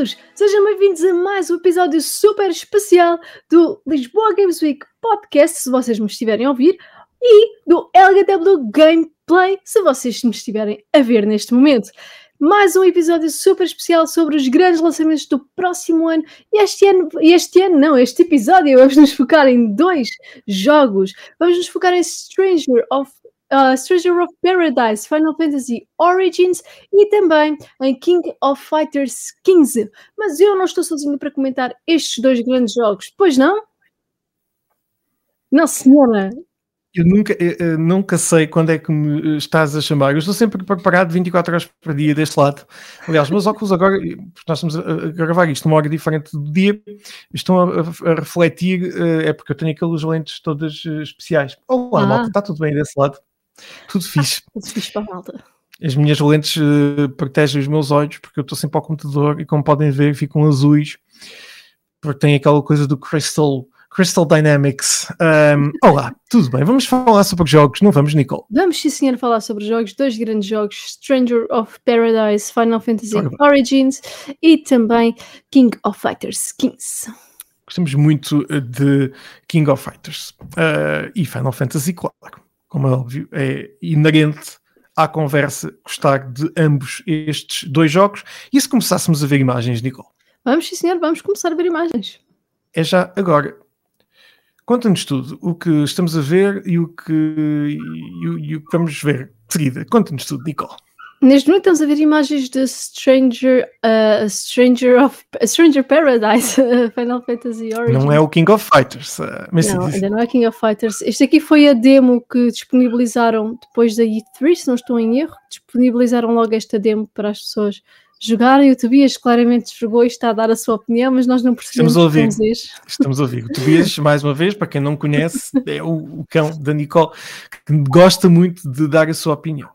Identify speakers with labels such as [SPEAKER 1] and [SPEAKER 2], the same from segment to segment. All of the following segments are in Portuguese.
[SPEAKER 1] todos! Sejam bem-vindos a mais um episódio super especial do Lisboa Games Week Podcast, se vocês me estiverem a ouvir, e do LGW Gameplay, se vocês me estiverem a ver neste momento. Mais um episódio super especial sobre os grandes lançamentos do próximo ano. E este ano, este ano não, este episódio, vamos nos focar em dois jogos. Vamos nos focar em Stranger of uh, Stranger of Paradise, Final Fantasy Origins e também em King of Fighters 15. Mas eu não estou sozinho para comentar estes dois grandes jogos, pois não? Não, senhora.
[SPEAKER 2] Eu nunca, eu nunca sei quando é que me estás a chamar. Eu estou sempre preparado 24 horas por dia deste lado. Aliás, meus óculos agora, porque nós estamos a gravar isto numa hora diferente do dia, estão a, a refletir, eh, é porque eu tenho aquelas lentes todas eh, especiais. Olá, ah. malta, está tudo bem desse lado? Tudo fixe.
[SPEAKER 1] Tudo fixe para a malta.
[SPEAKER 2] As minhas lentes uh, protegem os meus olhos porque eu estou sempre ao computador e como podem ver ficam azuis porque tem aquela coisa do Crystal, Crystal Dynamics. Um, olá, tudo bem? Vamos falar sobre jogos, não vamos, Nicole?
[SPEAKER 1] Vamos sim, senhor, falar sobre jogos, dois grandes jogos, Stranger of Paradise, Final Fantasy Origins e também King of Fighters 15.
[SPEAKER 2] Gostamos muito eh, de King of Fighters uh, e Final Fantasy, claro como é óbvio, é inerente à conversa gostar de ambos estes dois jogos. E se começássemos a ver imagens, Nicole?
[SPEAKER 1] Vamos, sim, senhor, vamos começar a ver imagens.
[SPEAKER 2] É já agora. Conta-nos tudo, o que estamos a ver e o que, e o, e o que vamos ver de seguida. Conta-nos tudo, Nicole.
[SPEAKER 1] Neste momento estamos a ver imagens de Stranger, uh, Stranger of Stranger Paradise, Final Fantasy Origins.
[SPEAKER 2] Não é o King of Fighters. Uh,
[SPEAKER 1] mas não, ainda não é King of Fighters. Este aqui foi a demo que disponibilizaram depois da E3, se não estou em erro. Disponibilizaram logo esta demo para as pessoas jogarem. O Tobias claramente jogou e está a dar a sua opinião, mas nós não percebemos
[SPEAKER 2] Estamos a ouvir. Estamos a ouvir. O Tobias, mais uma vez, para quem não conhece, é o, o cão da Nicole, que gosta muito de dar a sua opinião.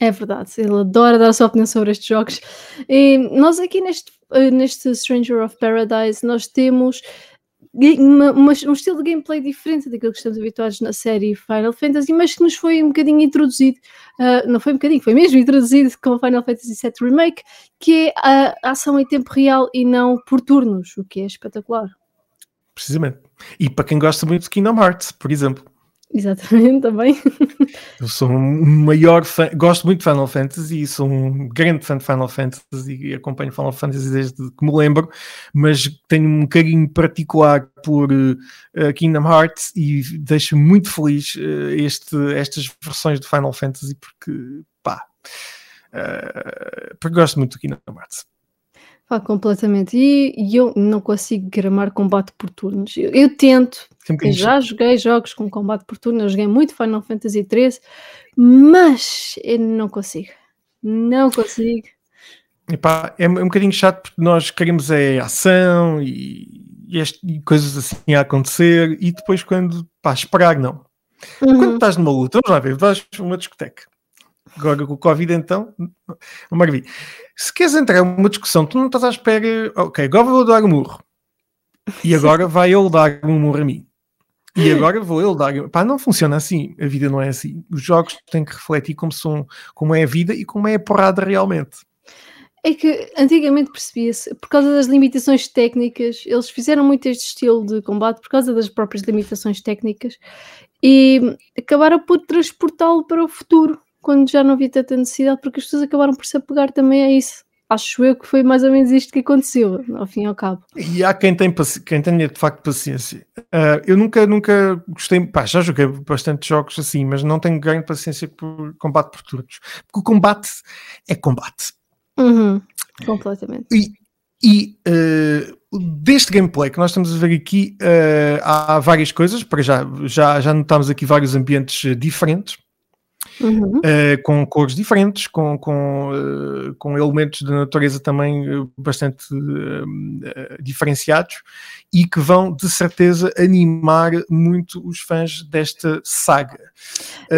[SPEAKER 1] É verdade, ele adora dar a sua opinião sobre estes jogos. E nós aqui neste, eh, neste Stranger of Paradise, nós temos uma, uma, um estilo de gameplay diferente daquilo que estamos habituados na série Final Fantasy, mas que nos foi um bocadinho introduzido, uh, não foi um bocadinho, foi mesmo introduzido com o Final Fantasy VII Remake, que é a ação em tempo real e não por turnos, o que é espetacular.
[SPEAKER 2] Precisamente. E para quem gosta muito de Kingdom Hearts, por exemplo.
[SPEAKER 1] Exatamente, também.
[SPEAKER 2] Eu sou um maior fã, gosto muito de Final Fantasy sou um grande fã de Final Fantasy e acompanho Final Fantasy desde que me lembro, mas tenho um carinho particular por uh, Kingdom Hearts e deixo muito feliz uh, este, estas versões de Final Fantasy porque, pá, uh, porque gosto muito do Kingdom Hearts.
[SPEAKER 1] Ah, completamente. E, e, eu não consigo gramar combate por turnos. Eu, eu tento. Eu já joguei jogos com combate por turnos. Eu joguei muito Final Fantasy XIII, mas eu não consigo. Não consigo.
[SPEAKER 2] Epá, é, é um bocadinho chato porque nós queremos é ação e, e, este, e coisas assim a acontecer e depois quando pá, esperar não. Uhum. Quando estás numa luta, vamos lá ver, vais uma discoteca Agora com o Covid, então, maravilha. Se queres entrar numa discussão, tu não estás à espera, ok, agora vou dar um murro. E agora vai ele dar um murro a mim. E agora vou ele dar. Pá, não funciona assim. A vida não é assim. Os jogos têm que refletir como, são, como é a vida e como é a porrada realmente.
[SPEAKER 1] É que antigamente percebia-se, por causa das limitações técnicas, eles fizeram muito este estilo de combate por causa das próprias limitações técnicas e acabaram por transportá-lo para o futuro quando já não havia tanta necessidade, porque as pessoas acabaram por se apegar também a isso. Acho eu que foi mais ou menos isto que aconteceu, ao fim e ao cabo.
[SPEAKER 2] E há quem, tem, quem tenha de facto paciência. Uh, eu nunca, nunca gostei, pá, já joguei bastante jogos assim, mas não tenho grande paciência por combate por turnos. Porque o combate é combate.
[SPEAKER 1] Uhum, completamente.
[SPEAKER 2] E, e uh, deste gameplay que nós estamos a ver aqui, uh, há várias coisas. Para já, já, já notámos aqui vários ambientes diferentes uhum. uh, com cores diferentes, com, com, uh, com elementos de natureza também eh, bastante diferenciados e que vão de certeza animar muito os fãs desta saga.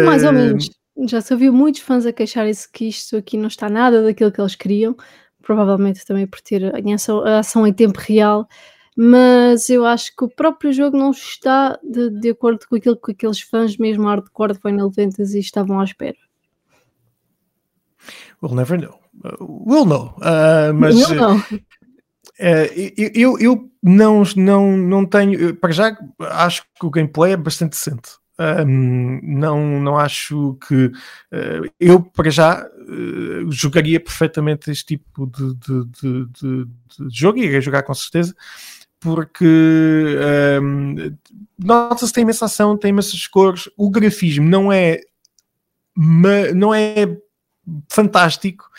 [SPEAKER 1] Mais ou menos. Já se ouviu muitos fãs a queixarem-se que isto aqui não está nada daquilo que eles queriam, provavelmente também por ter a ação, a ação em tempo real mas eu acho que o próprio jogo não está de, de acordo com aquilo que aqueles fãs mesmo hardcore de Final Fantasy estavam à espera.
[SPEAKER 2] We'll never know. Uh, we'll know. Uh, mas,
[SPEAKER 1] know.
[SPEAKER 2] eu, eu não, não, não tenho. Para já, acho que o gameplay é bastante decente. Um, não, não acho que uh, eu para já uh, jogaria perfeitamente este tipo de, de, de, de, de jogo, iria jogar com certeza, porque um, nota-se tem imensa ação, tem imensas cores, o grafismo não é não é fantástico.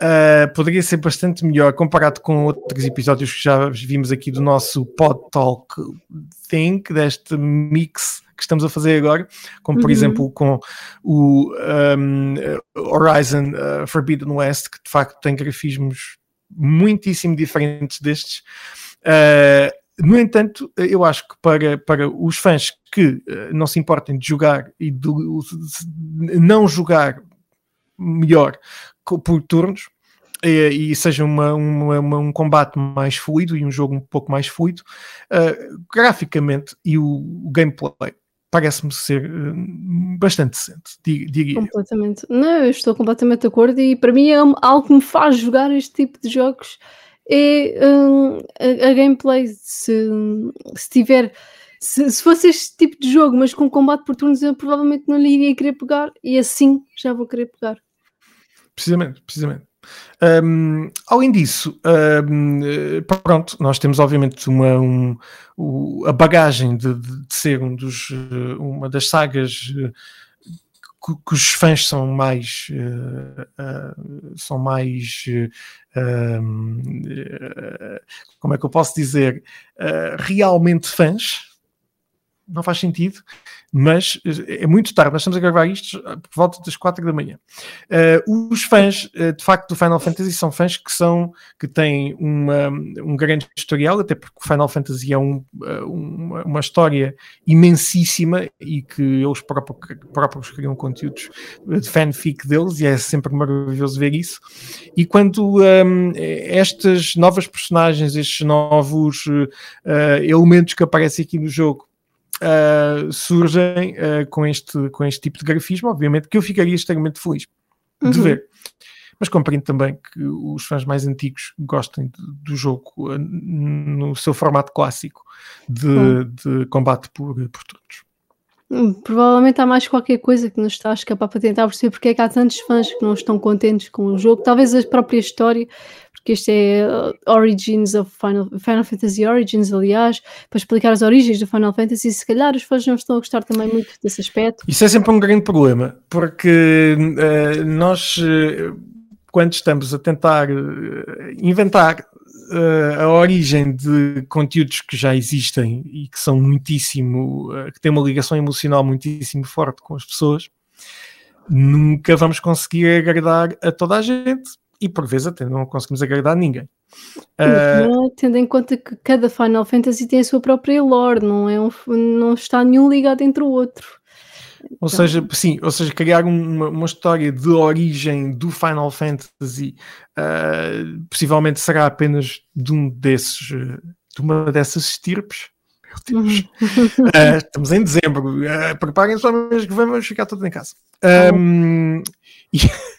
[SPEAKER 2] Uh, poderia ser bastante melhor comparado com outros episódios que já vimos aqui do nosso Pod Talk Think, deste mix que estamos a fazer agora, como por uhum. exemplo com o um, Horizon uh, Forbidden West, que de facto tem grafismos muitíssimo diferentes destes. Uh, no entanto, eu acho que para, para os fãs que não se importem de jogar e de, de não jogar melhor por turnos, e, e seja uma, uma, uma, um combate mais fluido e um jogo um pouco mais fluido, uh, graficamente e o, o gameplay parece-me ser bastante decente, diria
[SPEAKER 1] Completamente. Não, eu estou completamente de acordo e para mim é algo que me faz jogar este tipo de jogos é um, a, a, gameplay. Se, se tiver se, se, fosse este tipo de jogo, mas com combate por turnos, eu provavelmente não lhe iria querer pegar e assim já vou querer pegar.
[SPEAKER 2] Precisamente, precisamente. Um, além disso, um, pronto, nós temos obviamente uma, um, a bagagem de, de, ser um dos, uma das sagas eh, cujos fãs são mais uh, uh, são mais uh, como é que eu posso dizer? Realmente fãs não faz sentido mas eh, é muito tarde, nós estamos a gravar isto por volta das quatro da manhã. Uh, os fãs, uh, de facto, do Final Fantasy são fãs que são que têm uma, um grande historial, até porque o Final Fantasy é um, uma, uma, história imensíssima e que eles próprios, próprios criam conteúdos de fanfic deles e é sempre maravilhoso ver isso. E quando um, estas novas personagens, estes novos uh, elementos que aparecem aqui no jogo uh, surgem uh, com, este, com este tipo de grafismo, obviamente, que eu ficaria extremamente feliz uhum. de ver. Mas compreendo também que os fãs mais antigos gostem do jogo uh, no seu formato clássico de, uhum. de combate por, por turnos.
[SPEAKER 1] Provavelmente há mais qualquer coisa que nos está a escapar para tentar perceber porque é que há tantos fãs que não estão contentes com o jogo. Talvez a própria história porque este é uh, Origins of Final, Final Fantasy Origins, aliás, para explicar as origens do Final Fantasy, se calhar os fãs não estão a gostar também muito desse aspecto.
[SPEAKER 2] Isso é sempre um grande problema, porque uh, nós, uh, quando estamos a tentar uh, inventar uh, a origem de conteúdos que já existem e que são muitíssimo, que têm uma ligação emocional muitíssimo forte com as pessoas, nunca vamos conseguir agradar a toda a gente e por vezes até não conseguimos agradar ninguém.
[SPEAKER 1] Uh, tendo em conta que cada Final Fantasy tem a sua própria lore, não, é um, não está nenhum ligado entre o outro.
[SPEAKER 2] Ou então... seja, sim, ou seja, criar uma, uma, história de origem do Final Fantasy uh, possivelmente será apenas de um desses, de uma dessas estirpes. Meu Deus. uh, estamos em dezembro. Preparem-se que vamos ficar todos em casa. Um, e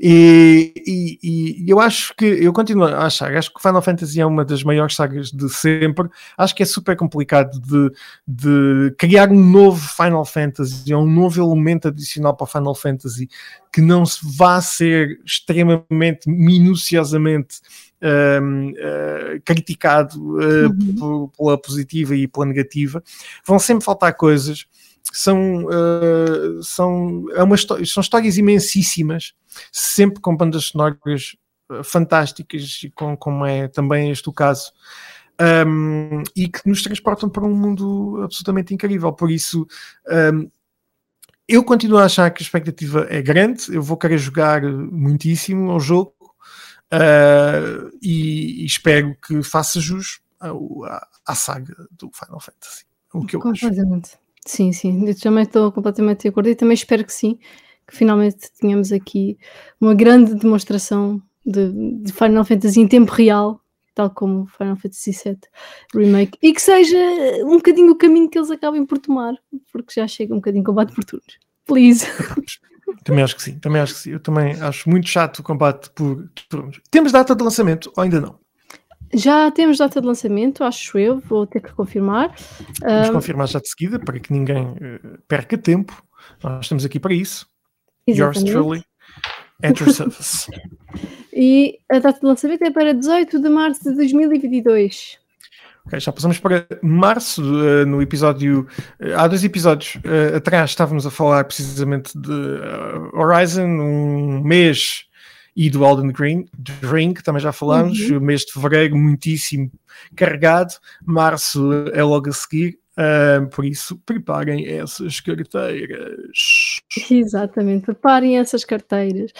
[SPEAKER 2] e, e, e, eu acho que eu continuo a achar, acho que Final Fantasy é uma das maiores sagas de sempre. Acho que é super complicado de, de criar um novo Final Fantasy, um novo elemento adicional para Final Fantasy que não se vá ser extremamente minuciosamente um, uh, eh, criticado uh, uhum. pela positiva e pela negativa. Vão sempre faltar coisas são, uh, são, é uma, são histórias imensíssimas, sempre com bandas sonoras eh, fantásticas, com, como é também este o caso, um, e que nos transportam para um mundo absolutamente incrível. Por isso, um, eu continuo a achar que a expectativa é grande, eu vou querer jogar muitíssimo ao jogo uh, e, e, espero que faça jus à, à, saga do Final Fantasy. O que eu acho.
[SPEAKER 1] Sim, sim, eu também estou completamente de acordo e também espero que sim, que finalmente tenhamos aqui uma grande demonstração de, de Final Fantasy em tempo real, tal como Final Fantasy VII Remake, e que seja um bocadinho o caminho que eles acabem por tomar, porque já chega um bocadinho combate por turnos. Please.
[SPEAKER 2] Também acho que sim, também acho que sim. Eu também acho muito chato o combate por turnos. Temos data de lançamento ou ainda não?
[SPEAKER 1] Já temos data de lançamento, acho eu, vou ter que confirmar.
[SPEAKER 2] Vamos um, confirmar já de seguida para que ninguém uh, perca tempo. Nós estamos aqui para isso. Exatamente. Yours truly, at your service.
[SPEAKER 1] e a data de lançamento é para 18 de março de 2022.
[SPEAKER 2] Okay, já passamos para março, uh, no episódio. Uh, há dois episódios uh, atrás estávamos a falar precisamente de Horizon, um mês e do Alden Green, Drink, também já falámos, uhum. mês de fevereiro muitíssimo carregado, março é logo a seguir, uh, por isso preparem essas carteiras.
[SPEAKER 1] Exatamente, preparem essas carteiras,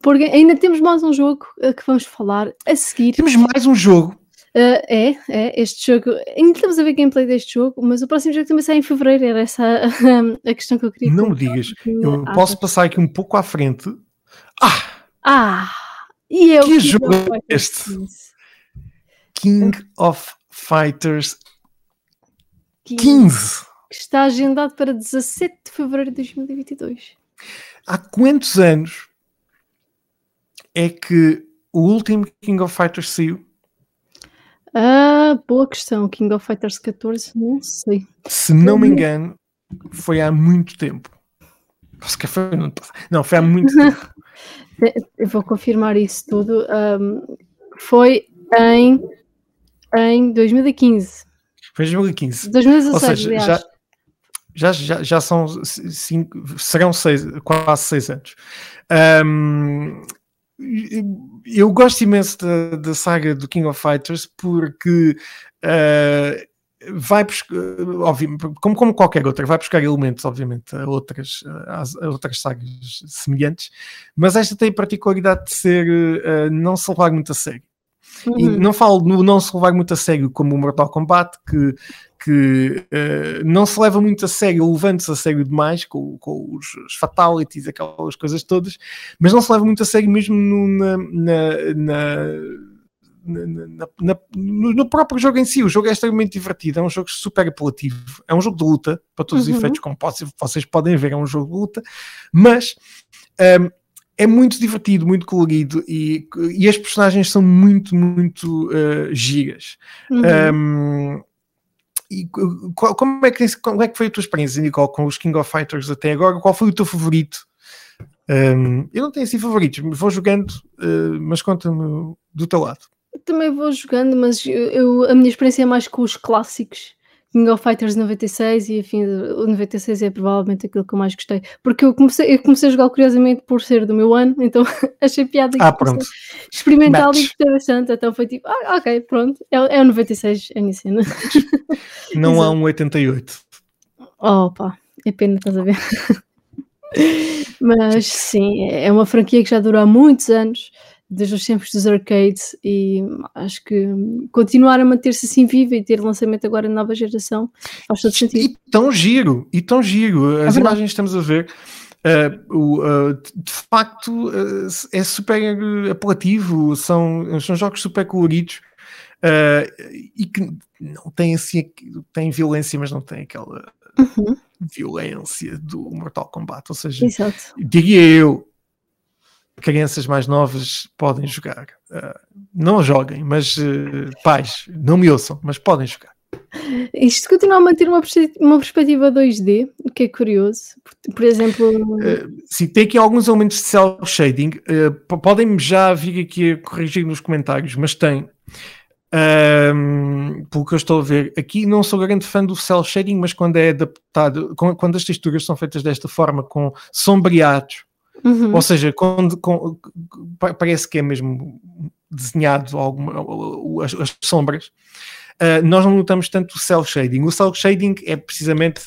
[SPEAKER 1] porque ainda temos mais um jogo que vamos falar a seguir.
[SPEAKER 2] Temos mais um jogo.
[SPEAKER 1] Uh, é, é, este jogo. Ainda estamos a ver gameplay deste jogo, mas o próximo jogo também sai em fevereiro. Era essa a, a questão que eu queria.
[SPEAKER 2] Não me digas, eu ah, posso passar aqui um pouco à frente. Ah!
[SPEAKER 1] Ah! E eu,
[SPEAKER 2] que jogo é este? King of Fighters 15.
[SPEAKER 1] Que está agendado para 17 de fevereiro de 2022.
[SPEAKER 2] Há quantos anos é que o último King of Fighters saiu?
[SPEAKER 1] Ah, boa questão. King of Fighters 14, não sei.
[SPEAKER 2] Se não me engano, foi há muito tempo. Foi, não, foi há muito tempo.
[SPEAKER 1] Eu vou confirmar isso tudo. Um, foi em, em 2015.
[SPEAKER 2] Foi em 2015.
[SPEAKER 1] 2016, Ou seja, já,
[SPEAKER 2] já, já, já são cinco, serão seis, quase seis anos. Um, eu gosto imenso da, da, saga do King of Fighters porque uh, vai buscar, como, como qualquer outra, vai buscar elementos, obviamente, a outras, a, outras sagas semelhantes, mas esta tem a particularidade de ser uh, não se levar muito a sério. Uhum. E não falo no não se levar muito a sério como o Mortal Kombat, que, que uh, não se leva muito a sério, levando-se a sério demais com, com os, os, fatalities, aquelas coisas todas, mas não se leva muito a sério mesmo no, na, na, na na, na, no, próprio jogo em si. O jogo é extremamente divertido, é um jogo super apelativo, é um jogo de luta, para todos uhum. os efeitos, como pode, vocês podem ver, é um jogo de luta, mas um, é muito divertido, muito colorido e, e as personagens são muito, muito uh, gigas. Uhum. Um, e como é, que, como é que foi a tua experiência, Nicole, com os King of Fighters até agora? Qual foi o teu favorito? Um, eu não tenho assim favoritos, vou jogando, uh, mas conta-me do teu lado
[SPEAKER 1] também vou jogando, mas eu, eu, a minha experiência é mais com os clássicos. King of Fighters 96 e enfim, o 96 é provavelmente aquilo que eu mais gostei. Porque eu comecei, eu comecei a jogar curiosamente por ser do meu ano, então achei piada
[SPEAKER 2] ah, pronto.
[SPEAKER 1] experimental e gostei bastante. Então foi tipo, ah, ok, pronto, é, é o 96 a minha cena.
[SPEAKER 2] Não há um 88.
[SPEAKER 1] Opa, é pena, estás a ver? Mas sim, é uma franquia que já durou há muitos anos desde os tempos dos arcades e acho que continuar a manter-se assim viva e ter lançamento agora na nova geração faz todo sentido.
[SPEAKER 2] E tão giro, e tão giro. As é imagens que estamos a ver, uh, uh, de facto, uh, é super apelativo, são, são jogos super coloridos. e que não tem assim tem violência, mas não tem aquela uhum. violência do Mortal Kombat. Ou seja, Exato. diria eu, crianças mais novas podem jogar. Uh, não joguem, mas uh, pais, não me ouçam, mas podem jogar.
[SPEAKER 1] Isto continua a manter uma, uma perspectiva 2D, o que é curioso. Por, por exemplo.
[SPEAKER 2] Uh, sim, tem aqui alguns elementos de cel shading. Uh, Podem-me já vir aqui a corrigir nos comentários, mas tem. Um, pelo que eu estou a ver, aqui não sou grande fã do cel shading, mas quando é adaptado, quando as texturas são feitas desta forma, com sombreados Uhum. Ou seja, quando, com, parece que é mesmo desenhado alguma, as, as sombras, uh, nós não notamos tanto o cel shading. O cel shading é precisamente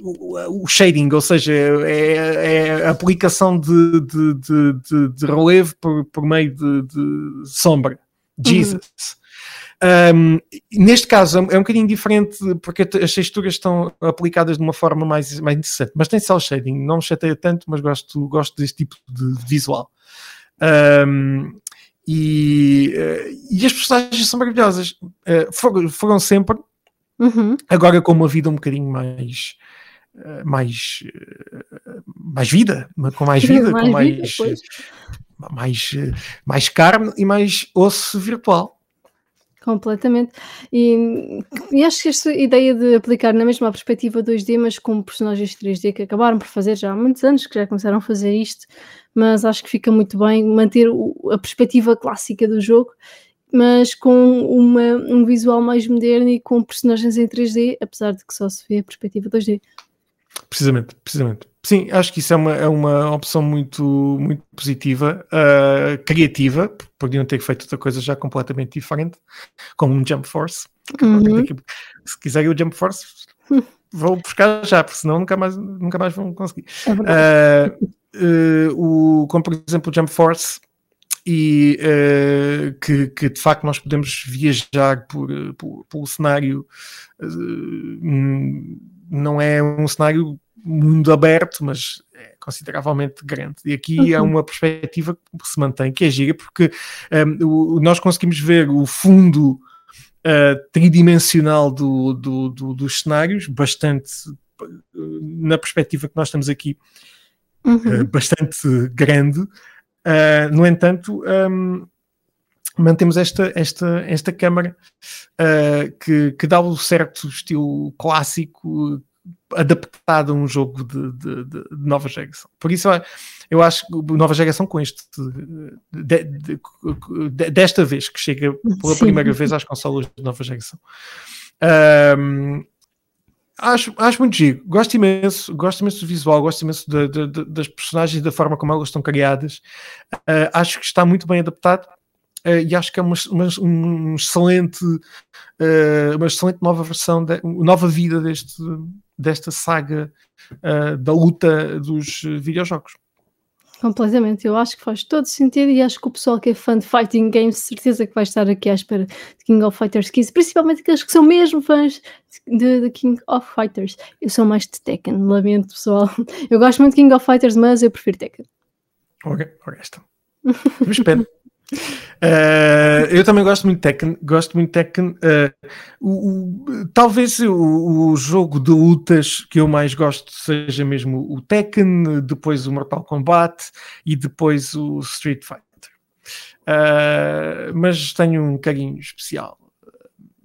[SPEAKER 2] o, o shading, ou seja, é, é a aplicação de, de, de, de, relevo por, por meio de, sombra. Uhum. Jesus. Uhum. Um, neste caso é um bocadinho diferente porque as texturas estão aplicadas de uma forma mais, mais interessante, mas tem cel shading, não me chateia tanto, mas gosto, gosto deste tipo de visual. Um, e, e, as personagens são maravilhosas, uh, foram, foram, sempre, uhum. agora com uma vida um bocadinho mais. Uh, mais, mais vida, com mais vida, mais com mais, vida, mais, mais carne e mais osso virtual.
[SPEAKER 1] Completamente. E, e, acho que esta ideia de aplicar na mesma perspectiva 2D, mas com personagens 3D que acabaram por fazer já há muitos anos, que já começaram a fazer isto, mas acho que fica muito bem manter a perspectiva clássica do jogo, mas com uma, um visual mais moderno e com personagens em 3D, apesar de que só se vê a perspectiva 2D.
[SPEAKER 2] Precisamente, precisamente. Sim, acho que isso é uma, é uma opção muito, muito positiva, uh, criativa, podiam ter feito outra coisa já completamente diferente, como um Jump Force. Uhum. Se quiserem o Jump Force, vou buscar já, porque senão nunca mais, nunca mais vão conseguir. É uh, uh, o, como por exemplo o Jump Force, e uh, que, que, de facto nós podemos viajar por, por, pelo cenário, uh, não é um cenário mundo aberto, mas é consideravelmente grande. E aqui uhum. é uma perspectiva que se mantém, que é gira, porque um, o, nós conseguimos ver o fundo uh, tridimensional do, do, do, dos cenários, bastante na perspectiva que nós estamos aqui, uhum. uh, bastante grande. Uh, no entanto, um, mantemos esta, esta, esta câmara que, que dá o certo estilo clássico adaptado a um jogo de, de, de, nova geração. Por isso eu acho que nova geração com este de, desta vez que chega pela Sim. primeira vez às consolas de nova geração. Um, acho, acho muito giro, gosto imenso, gosto imenso do visual, gosto imenso de, de, de, das personagens da forma como elas estão criadas. Uh, acho que está muito bem adaptado. Uh, e acho que é uma, uma um excelente, uh, uma excelente nova versão, de, nova vida deste, desta saga uh, da luta dos videojogos.
[SPEAKER 1] Completamente, eu acho que faz todo sentido e acho que o pessoal que é fã de fighting games, certeza que vai estar aqui à espera de King of Fighters 15, principalmente aqueles que são mesmo fãs de, de King of Fighters. Eu sou mais de Tekken, lamento pessoal. Eu gosto muito de King of Fighters, mas eu prefiro Tekken.
[SPEAKER 2] Ok, ok, está. Mas espero. Uh, eu também gosto muito de Tekken. Gosto muito de Tekken. Uh, o, o, talvez o, o, jogo de lutas que eu mais gosto seja mesmo o Tekken, depois o Mortal Kombat e depois o Street Fighter. Uh, mas tenho um carinho especial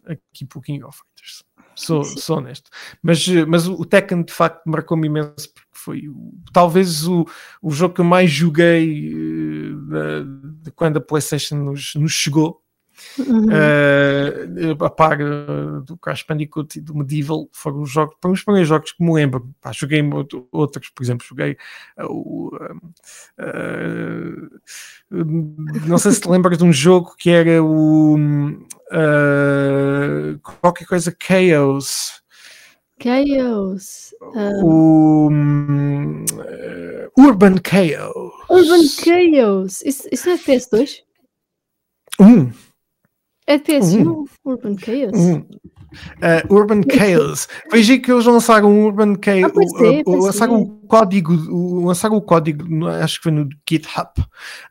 [SPEAKER 2] aqui por King of Fighters. Sou, sou honesto. Mas, mas o Tekken de facto marcou-me imenso foi o, talvez o, o jogo que eu mais joguei de, de quando a PlayStation nos, nos chegou. Uhum. Uh, a par uh, do Crash Bandicoot e do Medieval foram os jogos, foram os primeiros jogos que me lembro. Pá, joguei outros, por exemplo, joguei o. não sei se te lembras de um jogo que era o. qualquer coisa Chaos.
[SPEAKER 1] Chaos.
[SPEAKER 2] Um... O um, Urban Chaos.
[SPEAKER 1] Urban Chaos. Isso, isso não é PS2?
[SPEAKER 2] Um.
[SPEAKER 1] É PS1? Um. Urban Chaos.
[SPEAKER 2] Um. Uh, Urban Chaos. Veja que eles lançaram Urban Chaos. Ah, é, lançaram o código, lançaram o código, acho que foi no GitHub,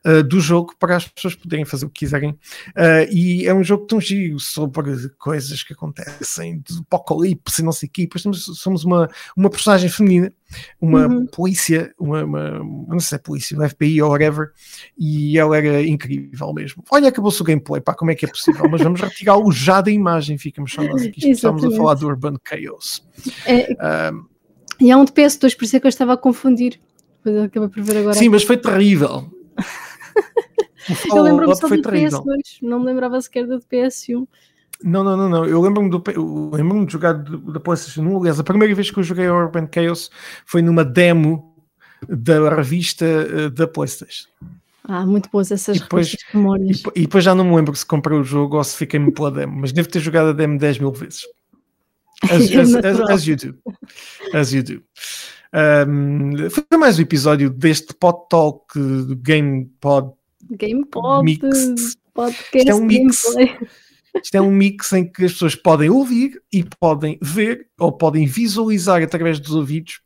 [SPEAKER 2] uh, do jogo para as pessoas poderem fazer o que quiserem. Uh, e é um jogo tão giro sobre coisas que acontecem, de apocalipse e não sei o quê. Depois temos, somos uma, uma personagem feminina uma uhum. polícia, uma, uma, não sei se é polícia, um FBI ou whatever, e ela era incrível mesmo. Olha, acabou-se o gameplay, pá, como é que é possível? Mas vamos retirá-lo já da imagem, ficamos só nós aqui, estamos a falar do Urban Chaos.
[SPEAKER 1] É, um, e há um de PS2, por isso é que eu estava a confundir. Depois acabei por ver agora.
[SPEAKER 2] Sim, mas foi terrível.
[SPEAKER 1] eu lembro-me só do terrível. PS2, não me lembrava sequer do PS1.
[SPEAKER 2] Não, não, não, não. Eu lembro-me lembro de jogar da PlayStation 1. Aliás, a primeira vez que eu joguei Urban Chaos foi numa demo da revista uh, da PlayStation.
[SPEAKER 1] Ah, muito boas essas e depois, memórias.
[SPEAKER 2] E, e, depois já não me lembro se comprei o jogo ou se fiquei-me pela demo, mas devo ter jogado a demo 10 mil vezes. As, as, as, as you do. As you do. Um, foi mais um episódio deste Pod Talk Game Pod.
[SPEAKER 1] Game Pod
[SPEAKER 2] Mix.
[SPEAKER 1] Podcast
[SPEAKER 2] é um mix. Gameplay isto é um mix em que as pessoas podem ouvir e podem ver ou podem visualizar através dos ouvidos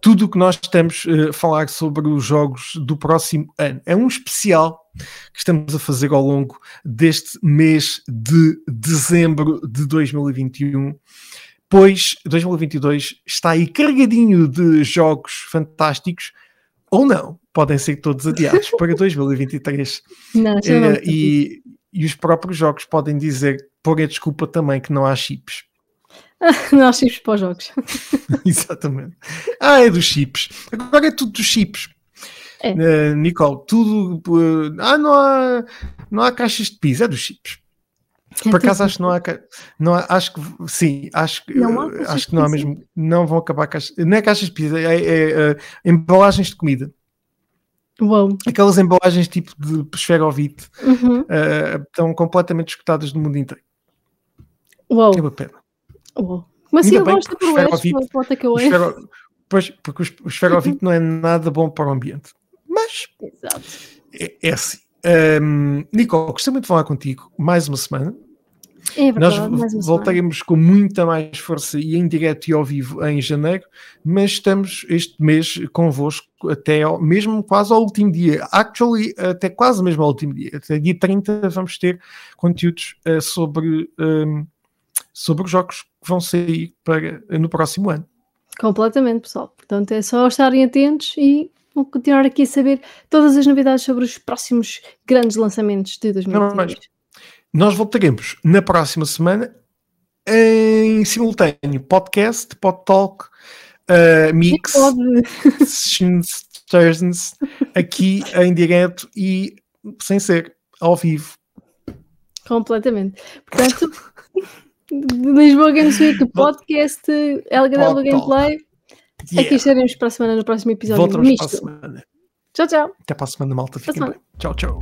[SPEAKER 2] tudo o que nós estamos a falar sobre os jogos do próximo ano. É um especial que estamos a fazer ao longo deste mês de dezembro de 2021, pois 2022 está aí carregadinho de jogos fantásticos, ou não, podem ser todos adiados para 2023.
[SPEAKER 1] Não, uh,
[SPEAKER 2] e, e os próprios jogos podem dizer, por a desculpa também, que não há chips.
[SPEAKER 1] não há chips para os jogos.
[SPEAKER 2] Exatamente. Ah, é dos chips. Agora é tudo dos chips. É. Uh, Nicole, tudo. Uh, ah, não há, não há caixas de piso, é dos chips. É Por acaso acho que não há, não há, acho que sim, acho que não acho que não há mesmo, não vão acabar caixas, não é caixas de pizza, é, é, é embalagens de comida.
[SPEAKER 1] Uou.
[SPEAKER 2] Aquelas embalagens tipo de esferovite uhum. uh, estão completamente escutadas no mundo inteiro.
[SPEAKER 1] Uou.
[SPEAKER 2] É uma pena.
[SPEAKER 1] Uou. Mas sim, eu gosto de provar
[SPEAKER 2] Pois, porque o esferovite não é nada bom para o ambiente. Mas
[SPEAKER 1] Exato.
[SPEAKER 2] É, é assim. Um, Nicole, gostei muito de falar contigo mais uma semana.
[SPEAKER 1] É verdade,
[SPEAKER 2] Nós voltaremos com muita mais força e em direto e ao vivo em janeiro, mas estamos este mês convosco até ao, mesmo quase ao último dia. Actually, até quase mesmo ao último dia. Até dia 30 vamos ter conteúdos uh, sobre, um, sobre os jogos que vão sair para, no próximo ano.
[SPEAKER 1] Completamente, pessoal. Portanto, é só estarem atentos e vão continuar aqui a saber todas as novidades sobre os próximos grandes lançamentos de 2022.
[SPEAKER 2] Nós voltaremos na próxima semana em simultâneo podcast, podtalk, uh, mix, sessions, aqui em direto e sem ser ao vivo.
[SPEAKER 1] Completamente. Portanto, Lisboa Games Week, podcast, LGW Gameplay. Yeah. Aqui estaremos para a semana no próximo episódio.
[SPEAKER 2] Voltamos para a semana.
[SPEAKER 1] Tchau, tchau.
[SPEAKER 2] Até para a semana, malta. Fiquem bem. Tchau, tchau.